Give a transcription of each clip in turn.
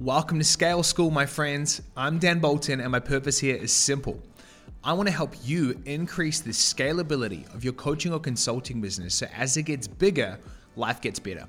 Welcome to Scale School, my friends. I'm Dan Bolton, and my purpose here is simple. I want to help you increase the scalability of your coaching or consulting business so as it gets bigger, life gets better.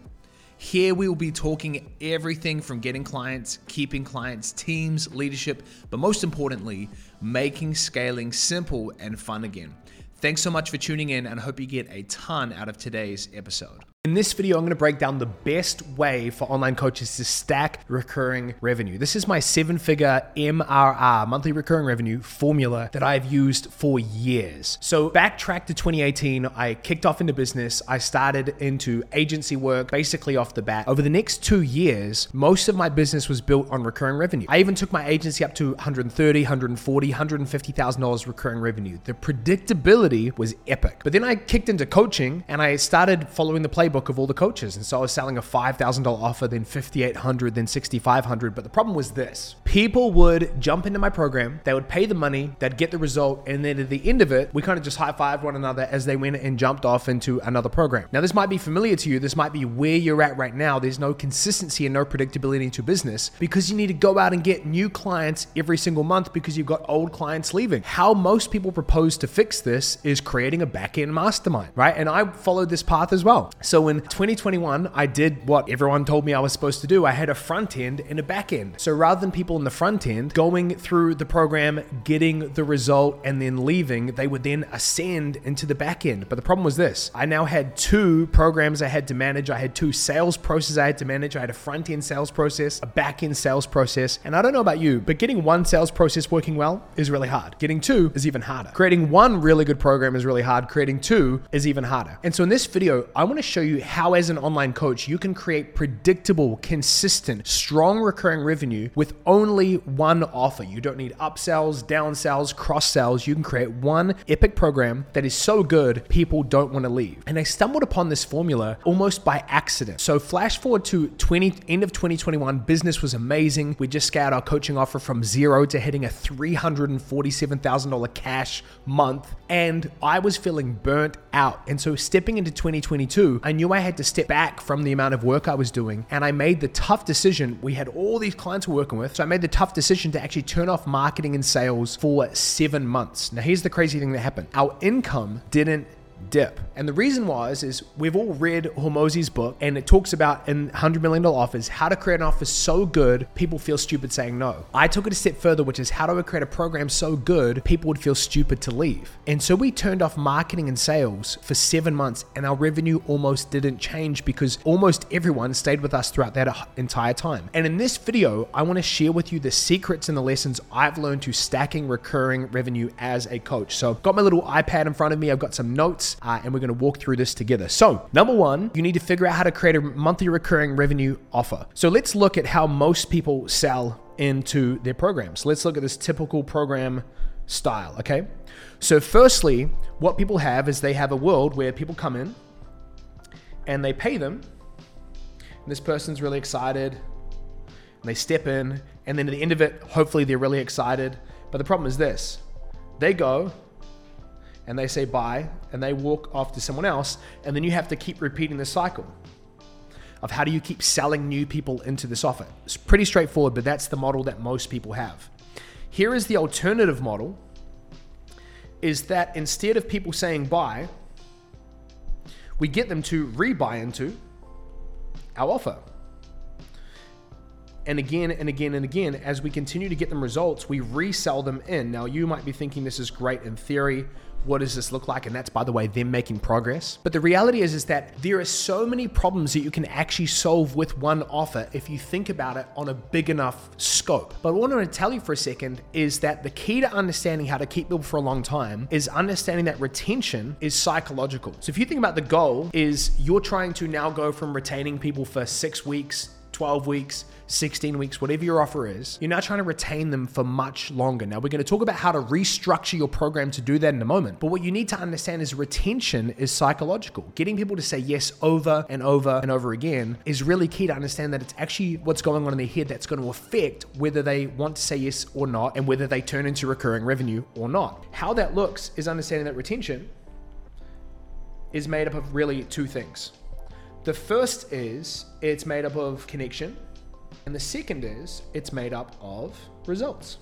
Here we will be talking everything from getting clients, keeping clients, teams, leadership, but most importantly, making scaling simple and fun again. Thanks so much for tuning in and I hope you get a ton out of today's episode. In this video, I'm going to break down the best way for online coaches to stack recurring revenue. This is my seven figure MRR, monthly recurring revenue formula that I've used for years. So, backtrack to 2018, I kicked off into business. I started into agency work basically off the bat. Over the next two years, most of my business was built on recurring revenue. I even took my agency up to 130, 140, $150,000 recurring revenue. The predictability was epic. But then I kicked into coaching and I started following the playbook playbook of all the coaches. And so I was selling a $5,000 offer, then 5,800, then 6,500. But the problem was this people would jump into my program, they would pay the money, they'd get the result. And then at the end of it, we kind of just high fived one another as they went and jumped off into another program. Now, this might be familiar to you. This might be where you're at right now. There's no consistency and no predictability into business because you need to go out and get new clients every single month because you've got old clients leaving. How most people propose to fix this is creating a back end mastermind, right? And I followed this path as well. So so in 2021, I did what everyone told me I was supposed to do. I had a front end and a back end. So rather than people in the front end going through the program, getting the result, and then leaving, they would then ascend into the back end. But the problem was this I now had two programs I had to manage. I had two sales processes I had to manage. I had a front end sales process, a back end sales process. And I don't know about you, but getting one sales process working well is really hard. Getting two is even harder. Creating one really good program is really hard. Creating two is even harder. And so in this video, I want to show you you how, as an online coach, you can create predictable, consistent, strong recurring revenue with only one offer. You don't need upsells, downsells, cross sells. You can create one epic program that is so good, people don't want to leave. And I stumbled upon this formula almost by accident. So, flash forward to 20, end of 2021, business was amazing. We just scaled our coaching offer from zero to hitting a $347,000 cash month. And I was feeling burnt out. And so, stepping into 2022, I knew I had to step back from the amount of work I was doing. And I made the tough decision. We had all these clients we're working with. So I made the tough decision to actually turn off marketing and sales for seven months. Now, here's the crazy thing that happened our income didn't dip. And the reason was is we've all read Hormozi's book and it talks about in $100 million offers how to create an offer so good people feel stupid saying no. I took it a step further, which is how do I create a program so good people would feel stupid to leave. And so we turned off marketing and sales for seven months and our revenue almost didn't change because almost everyone stayed with us throughout that entire time. And in this video, I want to share with you the secrets and the lessons I've learned to stacking recurring revenue as a coach. So I've got my little iPad in front of me. I've got some notes uh, and we're going to walk through this together. So, number one, you need to figure out how to create a monthly recurring revenue offer. So, let's look at how most people sell into their programs. Let's look at this typical program style, okay? So, firstly, what people have is they have a world where people come in and they pay them. And this person's really excited and they step in, and then at the end of it, hopefully they're really excited. But the problem is this they go and they say bye and they walk off to someone else, and then you have to keep repeating the cycle of how do you keep selling new people into this offer. It's pretty straightforward, but that's the model that most people have. Here is the alternative model is that instead of people saying bye, we get them to rebuy into our offer. And again and again and again, as we continue to get them results, we resell them in. Now, you might be thinking this is great in theory what does this look like? And that's, by the way, them making progress. But the reality is, is that there are so many problems that you can actually solve with one offer if you think about it on a big enough scope. But what I want to tell you for a second is that the key to understanding how to keep people for a long time is understanding that retention is psychological. So if you think about the goal is you're trying to now go from retaining people for six weeks 12 weeks, 16 weeks, whatever your offer is, you're now trying to retain them for much longer. Now, we're going to talk about how to restructure your program to do that in a moment. But what you need to understand is retention is psychological. Getting people to say yes over and over and over again is really key to understand that it's actually what's going on in their head that's going to affect whether they want to say yes or not and whether they turn into recurring revenue or not. How that looks is understanding that retention is made up of really two things. The first is it's made up of connection And the second is it's made up of results.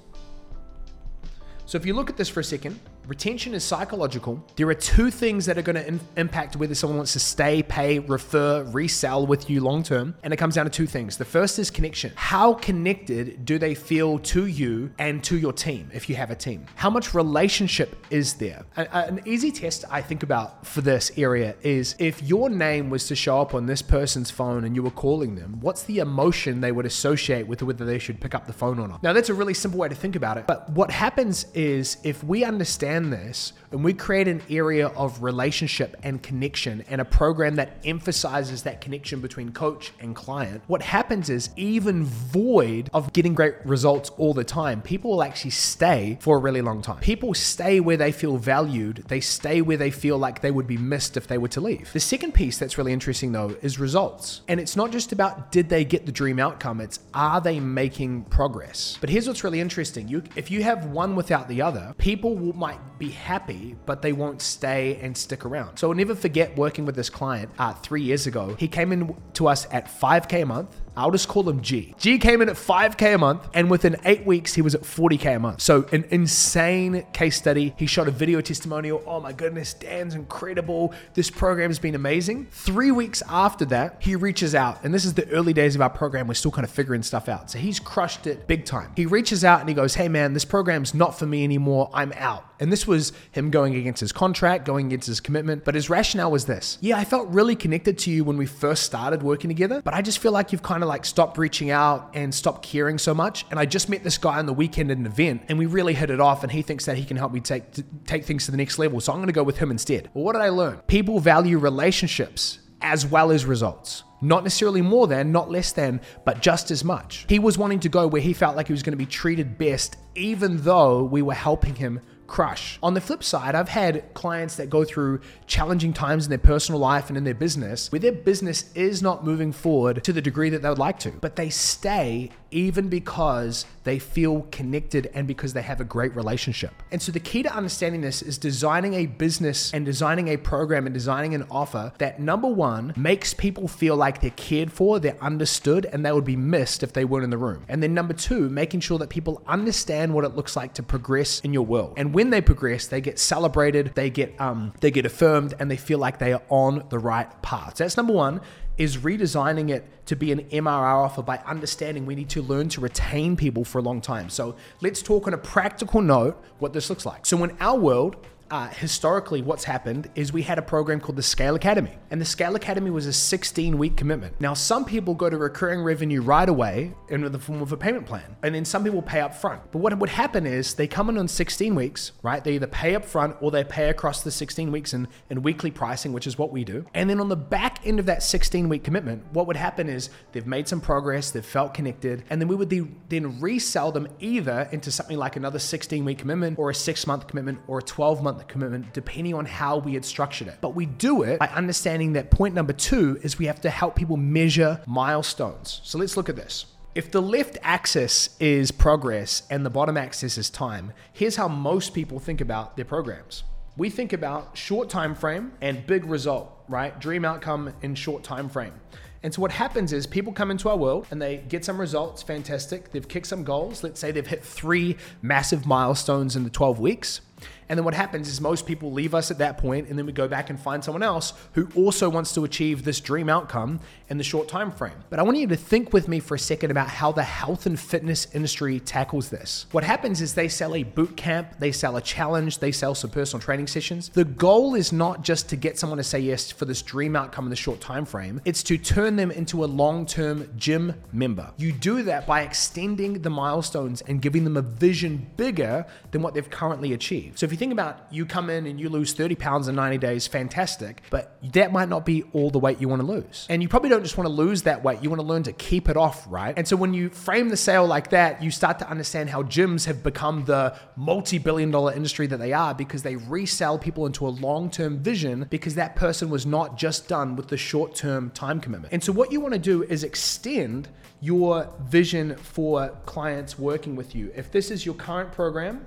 So if you look at this for a second, retention is psychological. There are two things that are going to in- impact whether someone wants to stay, pay, refer, resell with you long term. And it comes down to two things. The first is connection. How connected do they feel to you and to your team if you have a team? How much relationship is there? A- an easy test I think about for this area is if your name was to show up on this person's phone and you were calling them, what's the emotion they would associate with whether they should pick up the phone or not? Now, that's a really simple way to think about it. But what happens is if we understand this and we create an area of relationship and connection and a program that emphasizes that connection between coach and client, what happens is even void of getting great results all the time, people will actually stay for a really long time. People stay where they feel valued, they stay where they feel like they would be missed if they were to leave. The second piece that's really interesting though is results. And it's not just about did they get the dream outcome, it's are they making progress. But here's what's really interesting. You if you have one without the other, people will, might be happy, but they won't stay and stick around. So I'll never forget working with this client uh, three years ago. He came in to us at 5K a month. I'll just call him G. G came in at 5K a month, and within eight weeks, he was at 40K a month. So, an insane case study. He shot a video testimonial. Oh my goodness, Dan's incredible. This program has been amazing. Three weeks after that, he reaches out, and this is the early days of our program. We're still kind of figuring stuff out. So, he's crushed it big time. He reaches out and he goes, Hey man, this program's not for me anymore. I'm out. And this was him going against his contract, going against his commitment. But his rationale was this Yeah, I felt really connected to you when we first started working together, but I just feel like you've kind of like stopped reaching out and stopped caring so much. And I just met this guy on the weekend at an event and we really hit it off. And he thinks that he can help me take, take things to the next level. So I'm going to go with him instead. Well, what did I learn? People value relationships as well as results. Not necessarily more than, not less than, but just as much. He was wanting to go where he felt like he was going to be treated best, even though we were helping him crush. On the flip side, I've had clients that go through challenging times in their personal life and in their business where their business is not moving forward to the degree that they would like to, but they stay even because they feel connected and because they have a great relationship. And so the key to understanding this is designing a business and designing a program and designing an offer that number one makes people feel like they're cared for, they're understood, and they would be missed if they weren't in the room. And then number two, making sure that people understand what it looks like to progress in your world. And when they progress, they get celebrated, they get um, they get affirmed, and they feel like they are on the right path. So that's number one is redesigning it to be an MRR offer by understanding we need to learn to retain people for a long time. So let's talk on a practical note what this looks like. So in our world, uh, historically, what's happened is we had a program called the Scale Academy, and the Scale Academy was a 16 week commitment. Now, some people go to recurring revenue right away in the form of a payment plan, and then some people pay up front. But what would happen is they come in on 16 weeks, right? They either pay up front or they pay across the 16 weeks in, in weekly pricing, which is what we do. And then on the back end of that 16 week commitment, what would happen is they've made some progress, they've felt connected, and then we would then resell them either into something like another 16 week commitment or a six month commitment or a 12 month commitment, depending on how we had structured it. But we do it by understanding that point number two is we have to help people measure milestones. So let's look at this. If the left axis is progress and the bottom axis is time, here's how most people think about their programs. We think about short time frame and big result, right? Dream outcome in short time frame. And so what happens is people come into our world and they get some results, fantastic. They've kicked some goals. Let's say they've hit three massive milestones in the 12 weeks. And then what happens is most people leave us at that point, and then we go back and find someone else who also wants to achieve this dream outcome in the short time frame. But I want you to think with me for a second about how the health and fitness industry tackles this. What happens is they sell a boot camp, they sell a challenge, they sell some personal training sessions. The goal is not just to get someone to say yes for this dream outcome in the short time frame, it's to turn them into a long-term gym member. You do that by extending the milestones and giving them a vision bigger than what they've currently achieved. So if you think about you come in and you lose 30 pounds in 90 days, fantastic, but that might not be all the weight you want to lose. And you probably don't just want to lose that weight, you want to learn to keep it off, right? And so when you frame the sale like that, you start to understand how gyms have become the multi billion dollar industry that they are because they resell people into a long term vision because that person was not just done with the short term time commitment. And so what you want to do is extend your vision for clients working with you. If this is your current program,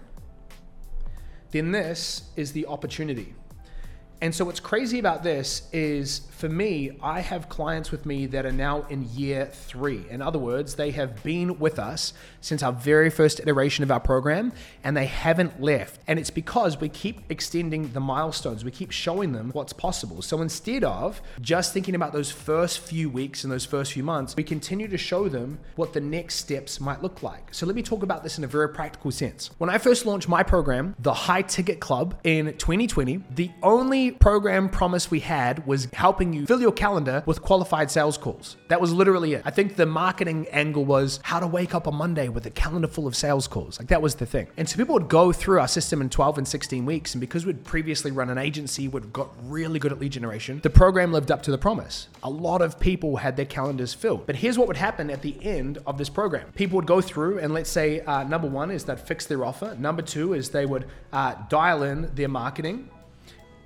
then this is the opportunity. And so what's crazy about this is for me, I have clients with me that are now in year three. In other words, they have been with us since our very first iteration of our program and they haven't left. And it's because we keep extending the milestones, we keep showing them what's possible. So instead of just thinking about those first few weeks and those first few months, we continue to show them what the next steps might look like. So let me talk about this in a very practical sense. When I first launched my program, the High Ticket Club in 2020, the program promise we had was helping you fill your calendar with qualified sales calls. That was literally it. I think the marketing angle was how to wake up on Monday with a calendar full of sales calls. Like that was the thing. And so people would go through our system in 12 and 16 weeks. And because we'd previously run an agency, we'd got really good at lead generation, the program lived up to the promise. A lot of people had their calendars filled. But here's what would happen at the end of this program people would go through, and let's say uh, number one is that fix their offer, number two is they would uh, dial in their marketing.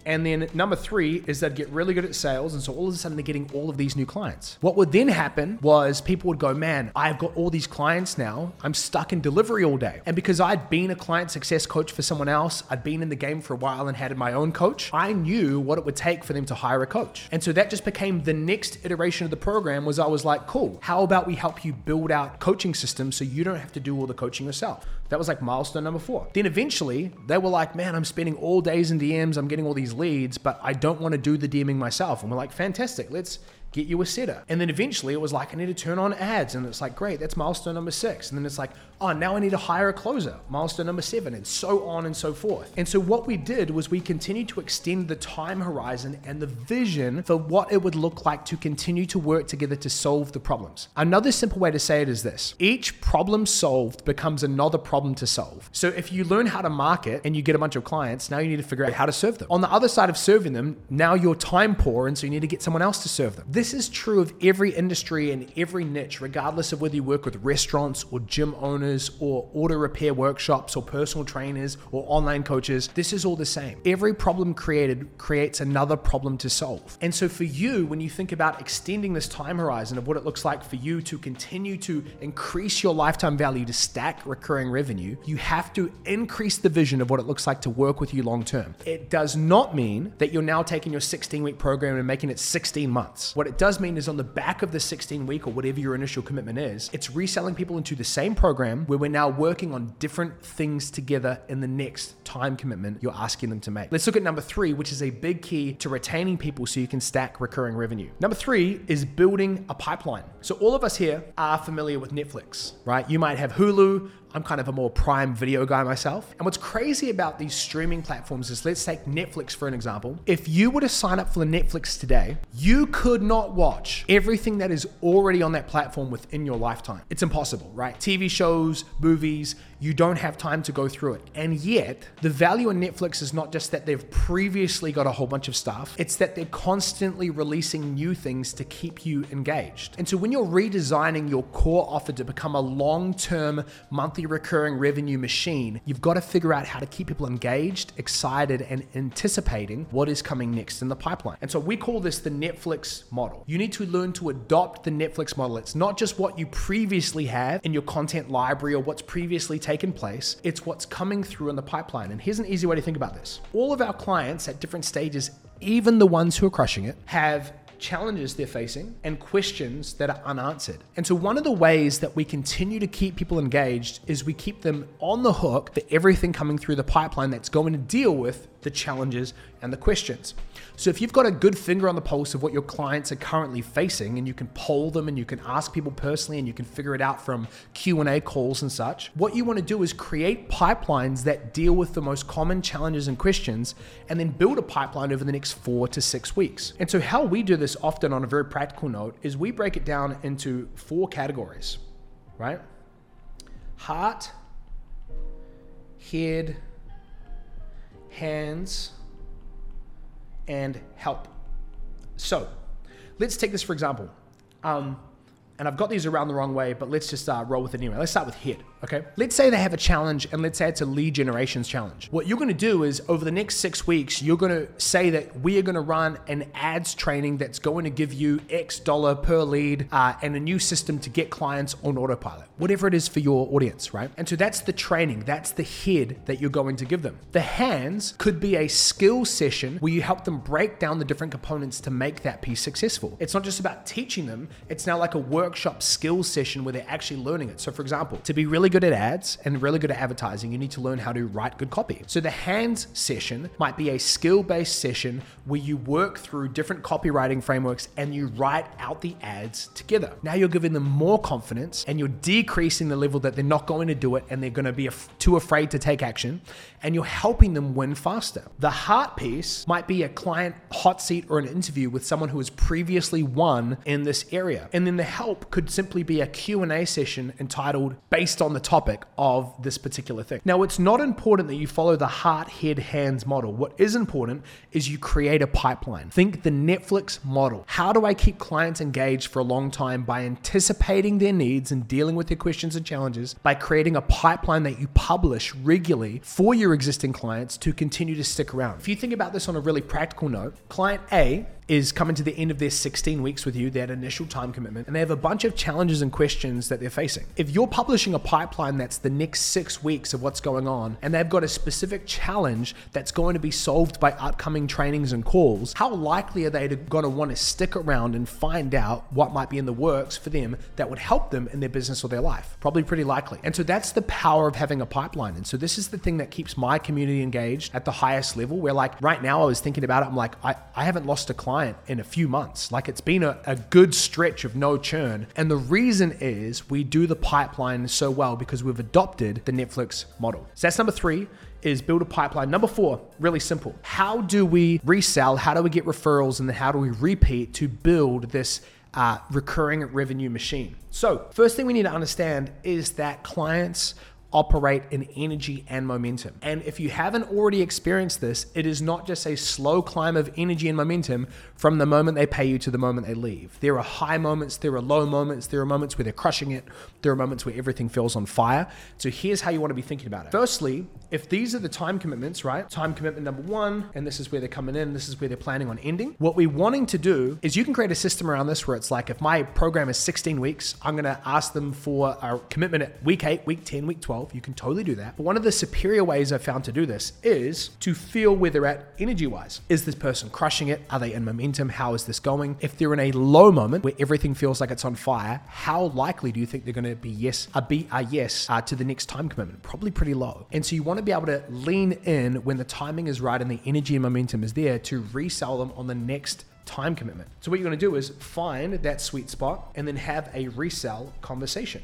And then number three is they'd get really good at sales. And so all of a sudden they're getting all of these new clients. What would then happen was people would go, man, I've got all these clients now. I'm stuck in delivery all day. And because I'd been a client success coach for someone else, I'd been in the game for a while and had my own coach, I knew what it would take for them to hire a coach. And so that just became the next iteration of the program was I was like, cool, how about we help you build out coaching systems so you don't have to do all the coaching yourself? That was like milestone number four. Then eventually they were like, man, I'm spending all days in DMs, I'm getting all these leads, but I don't want to do the DMing myself. And we're like, fantastic, let's get you a setter. And then eventually it was like, I need to turn on ads. And it's like, great, that's milestone number six. And then it's like, oh, now I need to hire a closer, milestone number seven, and so on and so forth. And so what we did was we continued to extend the time horizon and the vision for what it would look like to continue to work together to solve the problems. Another simple way to say it is this each problem solved becomes another problem to solve. So if you learn how to market and you get a bunch of clients, now you need to figure out how to serve them. On the other side of serving them, now you're time poor, and so you need to get someone else to serve them. This is true of every industry and every niche, regardless of whether you work with restaurants or gym owners or auto repair workshops or personal trainers or online coaches. This is all the same. Every problem created creates another problem to solve. And so for you, when you think about extending this time horizon of what it looks like for you to continue to increase your lifetime value to stack recurring revenue, you have to increase the vision of what it looks like to work with you long term. It does not mean that you're now taking your 16 week program and making it 16 months. What it does mean mean is on the back of the 16 week or whatever your initial commitment is, it's reselling people into the same program where we're now working on different things together in the next time commitment you're asking them to make. Let's look at number three, which is a big key to retaining people so you can stack recurring revenue. Number three is building a pipeline. So all of us here are familiar with Netflix, right? You might have Hulu, I'm kind of a more prime video guy myself. And what's crazy about these streaming platforms is let's take Netflix for an example. If you were to sign up for Netflix today, you could not watch everything that is already on that platform within your lifetime. It's impossible, right? TV shows, movies, you don't have time to go through it. And yet, the value in Netflix is not just that they've previously got a whole bunch of stuff, it's that they're constantly releasing new things to keep you engaged. And so when you're redesigning your core offer to become a long term monthly recurring revenue machine, you've got to figure out how to keep people engaged, excited, and anticipating what is coming next in the pipeline. And so we call this the Netflix model. You need to learn to adopt the Netflix model. It's not just what you previously have in your content library or what's previously taken place, it's what's coming through in the pipeline. And here's an easy way to think about this all of our clients at different stages, even the ones who are crushing it, have challenges they're facing and questions that are unanswered. And so, one of the ways that we continue to keep people engaged is we keep them on the hook for everything coming through the pipeline that's going to deal with the challenges and the questions. So if you've got a good finger on the pulse of what your clients are currently facing and you can poll them and you can ask people personally and you can figure it out from Q&A calls and such, what you want to do is create pipelines that deal with the most common challenges and questions and then build a pipeline over the next 4 to 6 weeks. And so how we do this often on a very practical note is we break it down into four categories, right? Heart, head, hands, and help. So let's take this for example. Um, And I've got these around the wrong way, but let's just uh, roll with it anyway. Let's start with hit, okay? Let's say they have a challenge, and let's say it's a lead generations challenge. What you're gonna do is over the next six weeks, you're gonna say that we are gonna run an ads training that's going to give you X dollar per lead uh, and a new system to get clients on autopilot, whatever it is for your audience, right? And so that's the training, that's the head that you're going to give them. The hands could be a skill session where you help them break down the different components to make that piece successful. It's not just about teaching them, it's now like a workshop skill session where they're actually learning it. So, for example, to be really good at ads and really good at advertising, you need to learn how to write good copy. So, the hands session might be a skill based session where you work through different copywriting frameworks and you write out the ads together. Now you're giving them more confidence and you're decreasing the level that they're not going to do it and they're going to be too afraid to take action and you're helping them win faster. The heart piece might be a client hot seat or an interview with someone who has previously won in this area. And then the help could simply be a Q&A session entitled based on the topic of this particular thing. Now, it's not important that you follow the heart, head, hands model. What is important is you create a pipeline. Think the Netflix model. How do I keep clients engaged for a long time by anticipating their needs and dealing with their questions and challenges by creating a pipeline that you publish regularly for your existing clients to continue to stick around. If you think about this on a really practical note, client A is coming to the end of their 16 weeks with you, that initial time commitment, and they have a bunch of challenges and questions that they're facing. If you're publishing a pipeline that's the next six weeks of what's going on, and they've got a specific challenge that's going to be solved by upcoming trainings and calls, how likely are they to, going to want to stick around and find out what might be in the works for them that would help them in their business or their life? Probably pretty likely. And so that's the power of having a pipeline. And so this is the thing that keeps my community engaged at the highest level. Where like right now, I was thinking about it, I'm like, I, I haven't lost a client client in a few months. Like it's been a, a good stretch of no churn. And the reason is we do the pipeline so well because we've adopted the Netflix model. So that's number three is build a pipeline. Number four, really simple. How do we resell? How do we get referrals? And then how do we repeat to build this uh, recurring revenue machine? So, first thing we need to understand is that clients operate in energy and momentum. And if you haven't already experienced this, it is not just a slow climb of energy and momentum from the moment they pay you to the moment they leave. There are high moments, there are low moments, there are moments where they're crushing it, there are moments where everything feels on fire. So here's how you want to be thinking about it. Firstly, if these are the time commitments, right? Time commitment number one, and this is where they're coming in, this is where they're planning on ending. What we're wanting to do is you can create a system around this where it's like if my program is 16 weeks, I'm going to ask them for a commitment at week 8, week 10, week 12. You can totally do that. But one of the superior ways I've found to do this is to feel where they're at energy wise. Is this person crushing it? Are they in momentum? How is this going? If they're in a low moment where everything feels like it's on fire, how likely do you think they're going to be yes, a be a yes uh, to the next time commitment? Probably pretty low. And so you want to be able to lean in when the timing is right and the energy and momentum is there to resell them on the next time commitment. So what you're going to do is find that sweet spot and then have a resell conversation.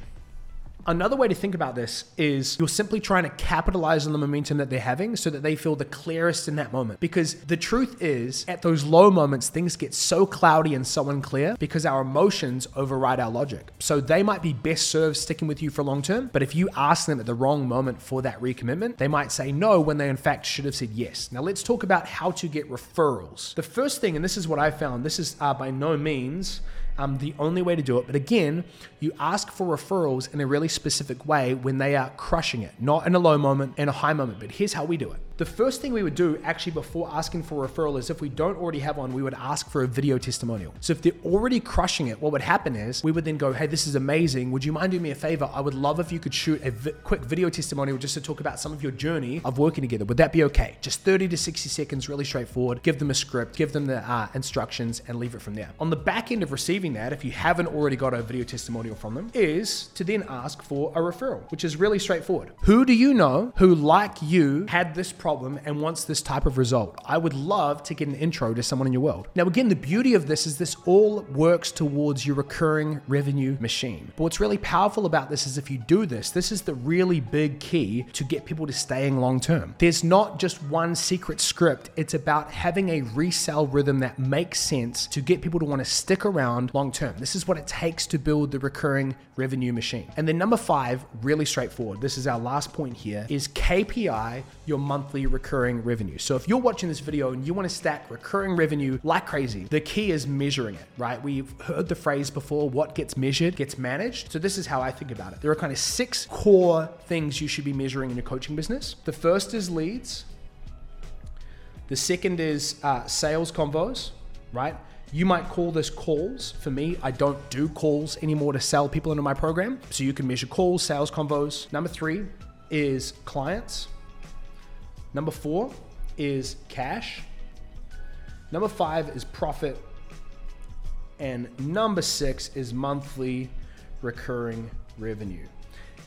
Another way to think about this is you're simply trying to capitalize on the momentum that they're having so that they feel the clearest in that moment. Because the truth is, at those low moments, things get so cloudy and so unclear because our emotions override our logic. So they might be best served sticking with you for long term, but if you ask them at the wrong moment for that recommitment, they might say no when they in fact should have said yes. Now let's talk about how to get referrals. The first thing, and this is what I found, this is uh, by no means um, the only way to do it. But again, you ask for referrals in a really specific way when they are crushing it, not in a low moment, in a high moment. But here's how we do it. The first thing we would do actually before asking for a referral is if we don't already have one, we would ask for a video testimonial. So if they're already crushing it, what would happen is we would then go, Hey, this is amazing. Would you mind doing me a favor? I would love if you could shoot a quick video testimonial just to talk about some of your journey of working together. Would that be okay? Just 30 to 60 seconds, really straightforward. Give them a script, give them the uh, instructions, and leave it from there. On the back end of receiving that, if you haven't already got a video testimonial from them, is to then ask for a referral, which is really straightforward. Who do you know who, like you, had this problem and wants this type of result. I would love to get an intro to someone in your world. Now, again, the beauty of this is this all works towards your recurring revenue machine. But what's really powerful about this is if you do this, this is the really big key to get people to staying long term. There's not just one secret script, it's about having a resell rhythm that makes sense to get people to want to stick around long term. This is what it takes to build the recurring revenue machine. And then number five, really straightforward. This is our last point here is KPI your monthly monthly recurring revenue. So if you're watching this video and you want to stack recurring revenue like crazy, the key is measuring it, right? We've heard the phrase before what gets measured gets managed. So this is how I think about it. There are kind of six core things you should be measuring in your coaching business. The first is leads, the second is uh, sales convos, right? You might call this calls. For me, I don't do calls anymore to sell people into my program. So you can measure calls, sales convos. Number three is clients. Number four is cash. Number five is profit. And number six is monthly recurring revenue.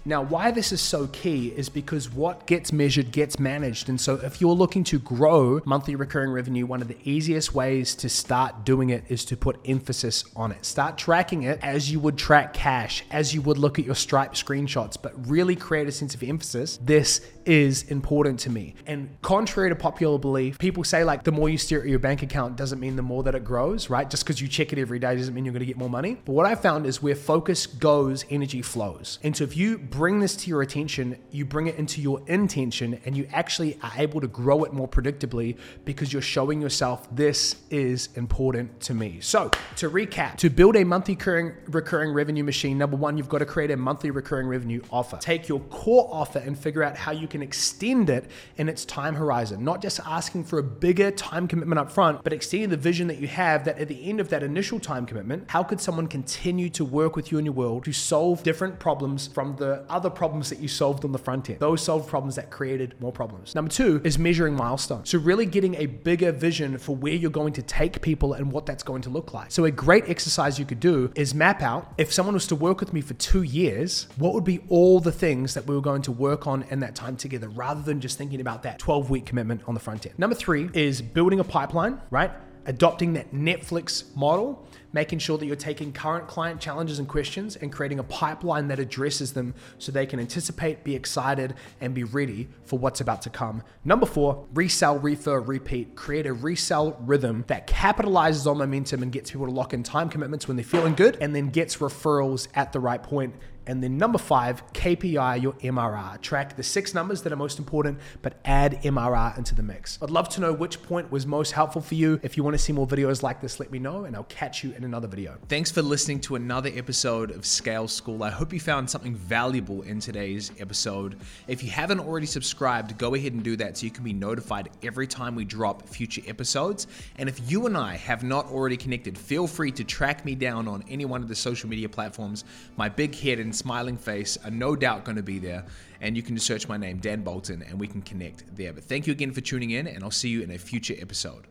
Now, why this is so key is because what gets measured gets managed. And so, if you're looking to grow monthly recurring revenue, one of the easiest ways to start doing it is to put emphasis on it. Start tracking it as you would track cash, as you would look at your Stripe screenshots, but really create a sense of emphasis. This is important to me. And contrary to popular belief, people say like the more you stare at your bank account doesn't mean the more that it grows, right? Just because you check it every day doesn't mean you're going to get more money. But what I found is where focus goes, energy flows. And so if you bring this to your attention, you bring it into your intention, and you actually are able to grow it more predictably because you're showing yourself this is important to me. So to recap, to build a monthly recurring, recurring revenue machine, number one, you've got to create a monthly recurring revenue offer. Take your core offer and figure out how you can extend it in its time horizon, not just asking for a bigger time commitment up front, but extending the vision that you have that at the end of that initial time commitment, how could someone continue to work with you in your world to solve different problems from the other problems that you solved on the front end? Those solved problems that created more problems. Number two is measuring milestones. So, really getting a bigger vision for where you're going to take people and what that's going to look like. So, a great exercise you could do is map out if someone was to work with me for two years, what would be all the things that we were going to work on in that time together rather than just thinking about that 12 week commitment on the front end. Number three is building a pipeline, right? Adopting that Netflix model, making sure that you're taking current client challenges and questions and creating a pipeline that addresses them so they can anticipate, be excited, and be ready for what's about to come. Number four, resell, refer, repeat. Create a resell rhythm that capitalizes on momentum and gets people to lock in time commitments when they're feeling good and then gets referrals at the right point and then number five, KPI your MRR. Track the six numbers that are most important, but add MRR into the mix. I'd love to know which point was most helpful for you. If you want to see more videos like this, let me know, and I'll catch you in another video. Thanks for listening to another episode of Scale School. I hope you found something valuable in today's episode. If you haven't already subscribed, go ahead and do that so you can be notified every time we drop future episodes. And if you and I have not already connected, feel free to track me down on any one of the social media platforms. My big head smiling face are no doubt going to be there. And you can just search my name, Dan Bolton, and we can connect there. But thank you again for tuning in, and I'll see you in a future episode.